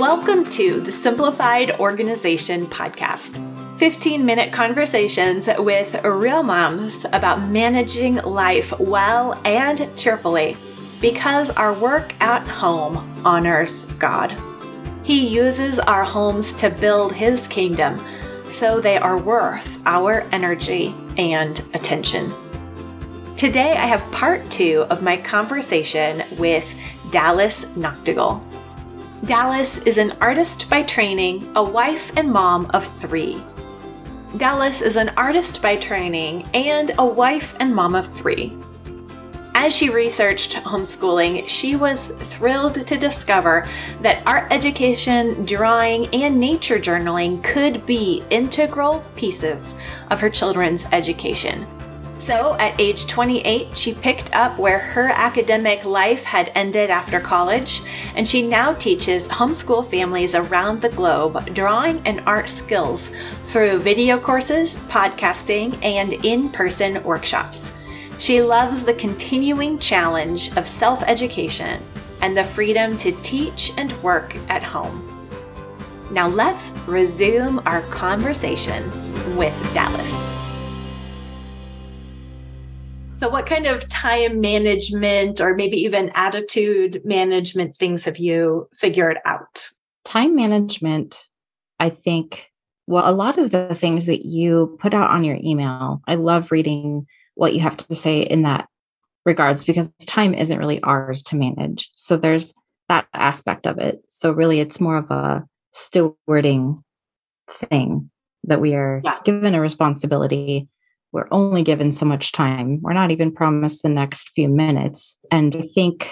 Welcome to the Simplified Organization Podcast 15 minute conversations with real moms about managing life well and cheerfully because our work at home honors God. He uses our homes to build His kingdom, so they are worth our energy and attention. Today, I have part two of my conversation with Dallas Nachtigall. Dallas is an artist by training, a wife and mom of three. Dallas is an artist by training and a wife and mom of three. As she researched homeschooling, she was thrilled to discover that art education, drawing, and nature journaling could be integral pieces of her children's education. So, at age 28, she picked up where her academic life had ended after college, and she now teaches homeschool families around the globe drawing and art skills through video courses, podcasting, and in person workshops. She loves the continuing challenge of self education and the freedom to teach and work at home. Now, let's resume our conversation with Dallas. So, what kind of time management or maybe even attitude management things have you figured out? Time management, I think, well, a lot of the things that you put out on your email, I love reading what you have to say in that regards because time isn't really ours to manage. So, there's that aspect of it. So, really, it's more of a stewarding thing that we are yeah. given a responsibility we're only given so much time. We're not even promised the next few minutes. And I think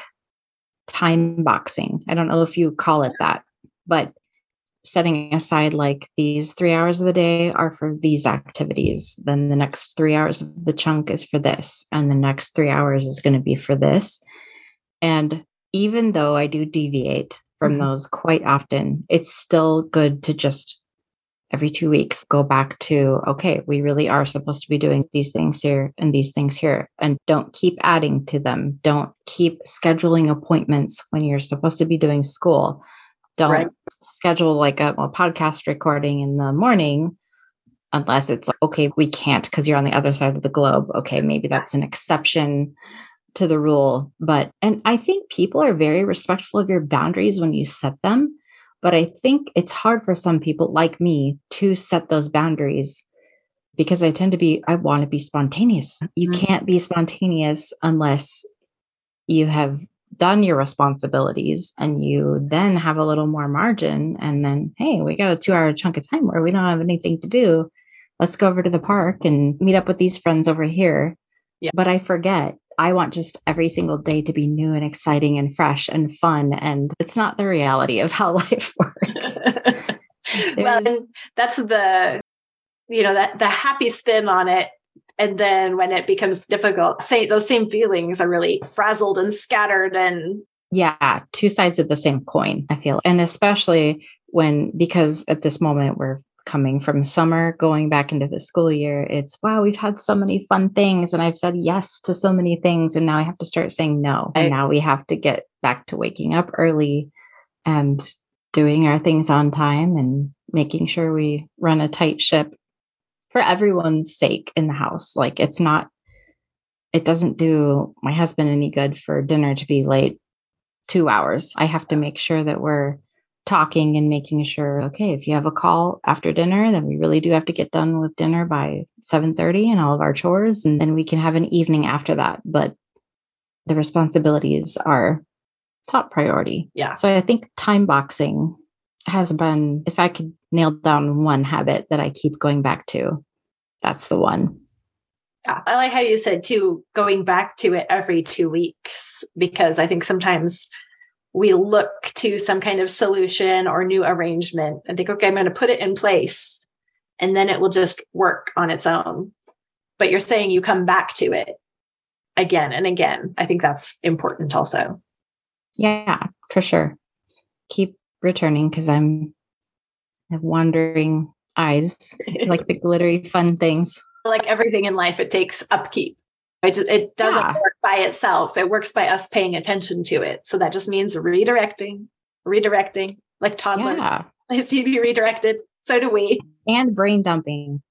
time boxing, I don't know if you call it that, but setting aside like these three hours of the day are for these activities. Then the next three hours of the chunk is for this. And the next three hours is going to be for this. And even though I do deviate from mm-hmm. those quite often, it's still good to just every two weeks go back to okay we really are supposed to be doing these things here and these things here. And don't keep adding to them. Don't keep scheduling appointments when you're supposed to be doing school. Don't right. schedule like a, a podcast recording in the morning unless it's like okay we can't because you're on the other side of the globe. Okay maybe that's an exception to the rule. But and i think people are very respectful of your boundaries when you set them but I think it's hard for some people like me to set those boundaries because I tend to be, I want to be spontaneous. You mm-hmm. can't be spontaneous unless you have done your responsibilities and you then have a little more margin. And then, hey, we got a two hour chunk of time where we don't have anything to do. Let's go over to the park and meet up with these friends over here. Yeah. But I forget I want just every single day to be new and exciting and fresh and fun. And it's not the reality of how life works. well, that's the, you know, that the happy spin on it. And then when it becomes difficult, say those same feelings are really frazzled and scattered and yeah, two sides of the same coin, I feel. And especially when, because at this moment we're coming from summer going back into the school year it's wow we've had so many fun things and i've said yes to so many things and now i have to start saying no and now we have to get back to waking up early and doing our things on time and making sure we run a tight ship for everyone's sake in the house like it's not it doesn't do my husband any good for dinner to be late 2 hours. I have to make sure that we're talking and making sure okay if you have a call after dinner then we really do have to get done with dinner by 7:30 and all of our chores and then we can have an evening after that. But the responsibilities are top priority. Yeah. So i think time boxing has been if i could nail down one habit that i keep going back to that's the one. Yeah, I like how you said too, going back to it every two weeks, because I think sometimes we look to some kind of solution or new arrangement and think, okay, I'm going to put it in place and then it will just work on its own. But you're saying you come back to it again and again. I think that's important also. Yeah, for sure. Keep returning because I'm wandering eyes, like the glittery fun things. Like everything in life, it takes upkeep. It, just, it doesn't yeah. work by itself. It works by us paying attention to it. So that just means redirecting, redirecting, like toddlers. Yeah. They need to be redirected. So do we. And brain dumping.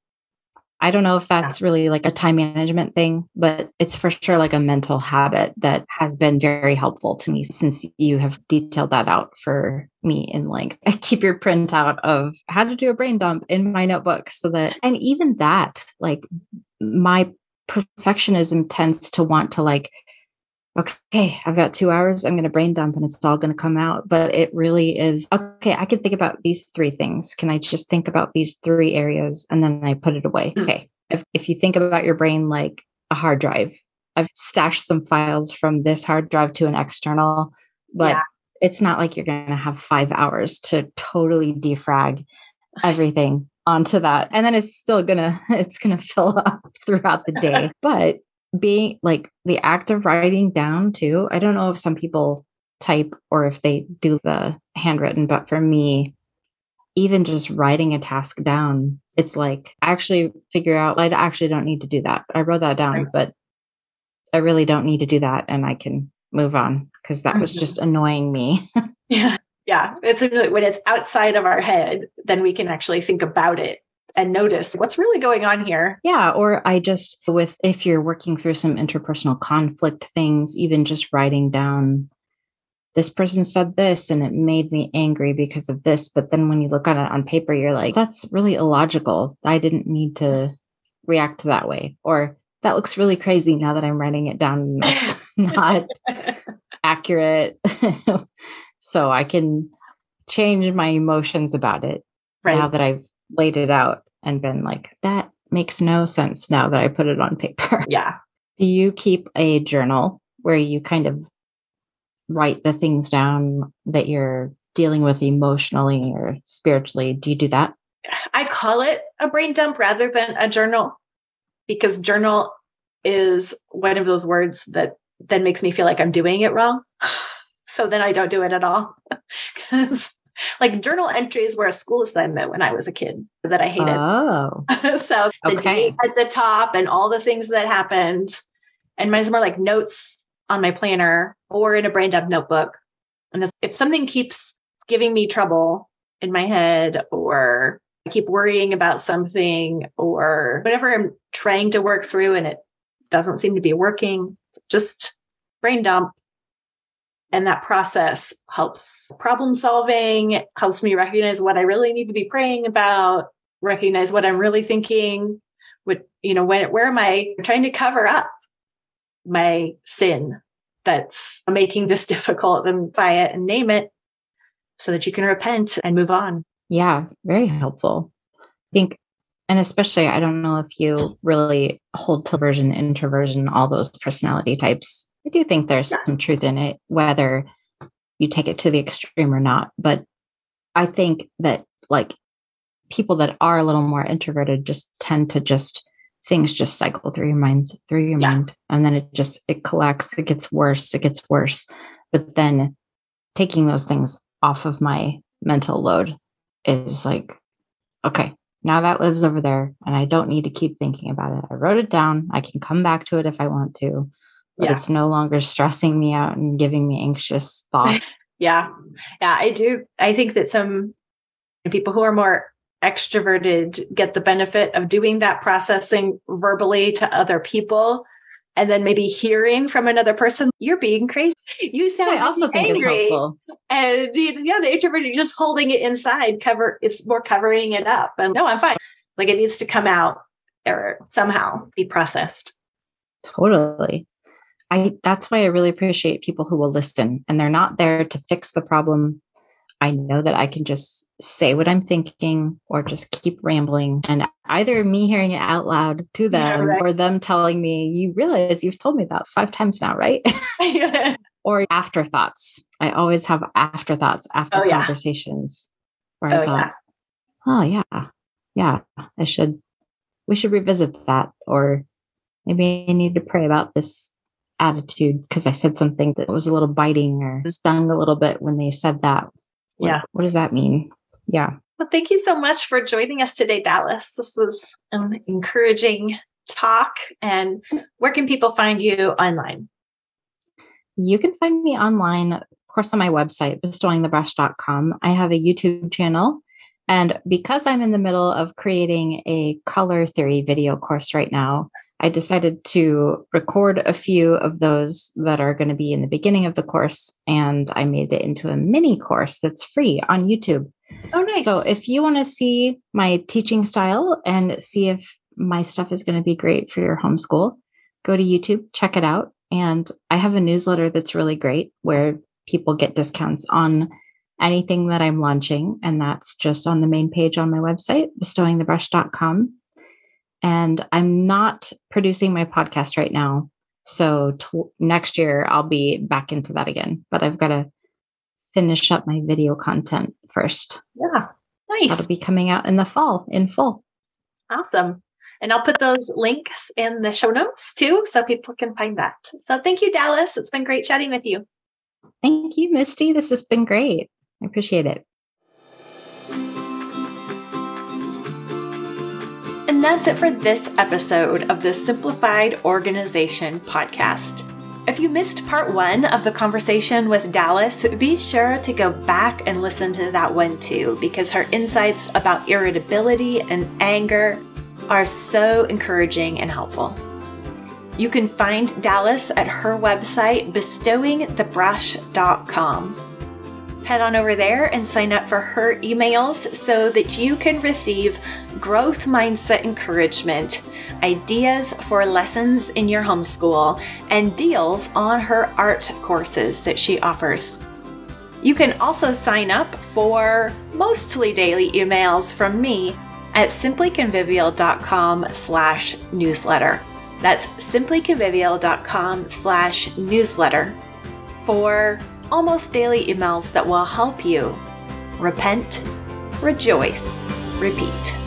I don't know if that's really like a time management thing, but it's for sure like a mental habit that has been very helpful to me since you have detailed that out for me in length. I keep your printout of how to do a brain dump in my notebook so that, and even that, like my perfectionism tends to want to like okay, I've got two hours. I'm going to brain dump and it's all going to come out. But it really is okay. I can think about these three things. Can I just think about these three areas and then I put it away? Hmm. Okay. If, if you think about your brain like a hard drive, I've stashed some files from this hard drive to an external, but yeah. it's not like you're going to have five hours to totally defrag everything onto that. And then it's still going to, it's going to fill up throughout the day. But being like the act of writing down too. I don't know if some people type or if they do the handwritten, but for me, even just writing a task down, it's like I actually figure out I actually don't need to do that. I wrote that down, right. but I really don't need to do that and I can move on because that mm-hmm. was just annoying me. yeah. Yeah. It's when it's outside of our head, then we can actually think about it and notice what's really going on here. Yeah. Or I just, with if you're working through some interpersonal conflict things, even just writing down this person said this and it made me angry because of this. But then when you look at it on paper, you're like, that's really illogical. I didn't need to react that way. Or that looks really crazy now that I'm writing it down and that's not accurate. so I can change my emotions about it right. now that I've laid it out and been like, that makes no sense now that I put it on paper. Yeah. Do you keep a journal where you kind of write the things down that you're dealing with emotionally or spiritually? Do you do that? I call it a brain dump rather than a journal because journal is one of those words that then makes me feel like I'm doing it wrong. so then I don't do it at all because like journal entries were a school assignment when I was a kid that I hated. Oh. so the okay. date at the top and all the things that happened. And mine's more like notes on my planner or in a brain dump notebook. And if something keeps giving me trouble in my head or I keep worrying about something or whatever I'm trying to work through and it doesn't seem to be working, just brain dump and that process helps problem solving, helps me recognize what I really need to be praying about, recognize what I'm really thinking. What, you know, when, where am I trying to cover up my sin that's making this difficult and buy it and name it so that you can repent and move on. Yeah, very helpful. I think, and especially, I don't know if you really hold to version, introversion, all those personality types I do think there's yeah. some truth in it, whether you take it to the extreme or not. But I think that like people that are a little more introverted just tend to just things just cycle through your mind, through your yeah. mind. And then it just it collects, it gets worse, it gets worse. But then taking those things off of my mental load is like, okay, now that lives over there and I don't need to keep thinking about it. I wrote it down. I can come back to it if I want to but yeah. it's no longer stressing me out and giving me anxious thoughts. yeah. Yeah, I do. I think that some people who are more extroverted get the benefit of doing that processing verbally to other people and then maybe hearing from another person, you're being crazy. You sound I also think angry. is helpful. And yeah, the introverted just holding it inside, cover it's more covering it up. And no, I'm fine. Like it needs to come out or somehow be processed. Totally. I that's why I really appreciate people who will listen and they're not there to fix the problem. I know that I can just say what I'm thinking or just keep rambling and either me hearing it out loud to them yeah, right. or them telling me, you realize you've told me that five times now, right? or afterthoughts. I always have afterthoughts after oh, conversations where oh, I thought, yeah. oh yeah, yeah, I should, we should revisit that. Or maybe I need to pray about this attitude because I said something that was a little biting or mm-hmm. stung a little bit when they said that. What, yeah. What does that mean? Yeah. Well, thank you so much for joining us today, Dallas. This was an encouraging talk. And where can people find you online? You can find me online, of course, on my website, bestowingthebrush.com. I have a YouTube channel. And because I'm in the middle of creating a color theory video course right now, I decided to record a few of those that are going to be in the beginning of the course. And I made it into a mini course that's free on YouTube. Oh, nice. So if you want to see my teaching style and see if my stuff is going to be great for your homeschool, go to YouTube, check it out. And I have a newsletter that's really great where people get discounts on anything that I'm launching. And that's just on the main page on my website, bestowingthebrush.com. And I'm not producing my podcast right now. So t- next year I'll be back into that again, but I've got to finish up my video content first. Yeah. Nice. That'll be coming out in the fall in full. Awesome. And I'll put those links in the show notes too, so people can find that. So thank you, Dallas. It's been great chatting with you. Thank you, Mystie. This has been great. I appreciate it. And that's it for this episode of the Simplified Organization podcast. If you missed part one of the conversation with Dallas, be sure to go back and listen to that one too, because her insights about irritability and anger are so encouraging and helpful. You can find Dallas at her website, bestowingthebrush.com head on over there and sign up for her emails so that you can receive growth mindset encouragement, ideas for lessons in your homeschool, and deals on her art courses that she offers. You can also sign up for mostly daily emails from me at simplyconvivial.com slash newsletter. That's simplyconvivial.com slash newsletter for almost daily emails that will help you repent, rejoice, repeat.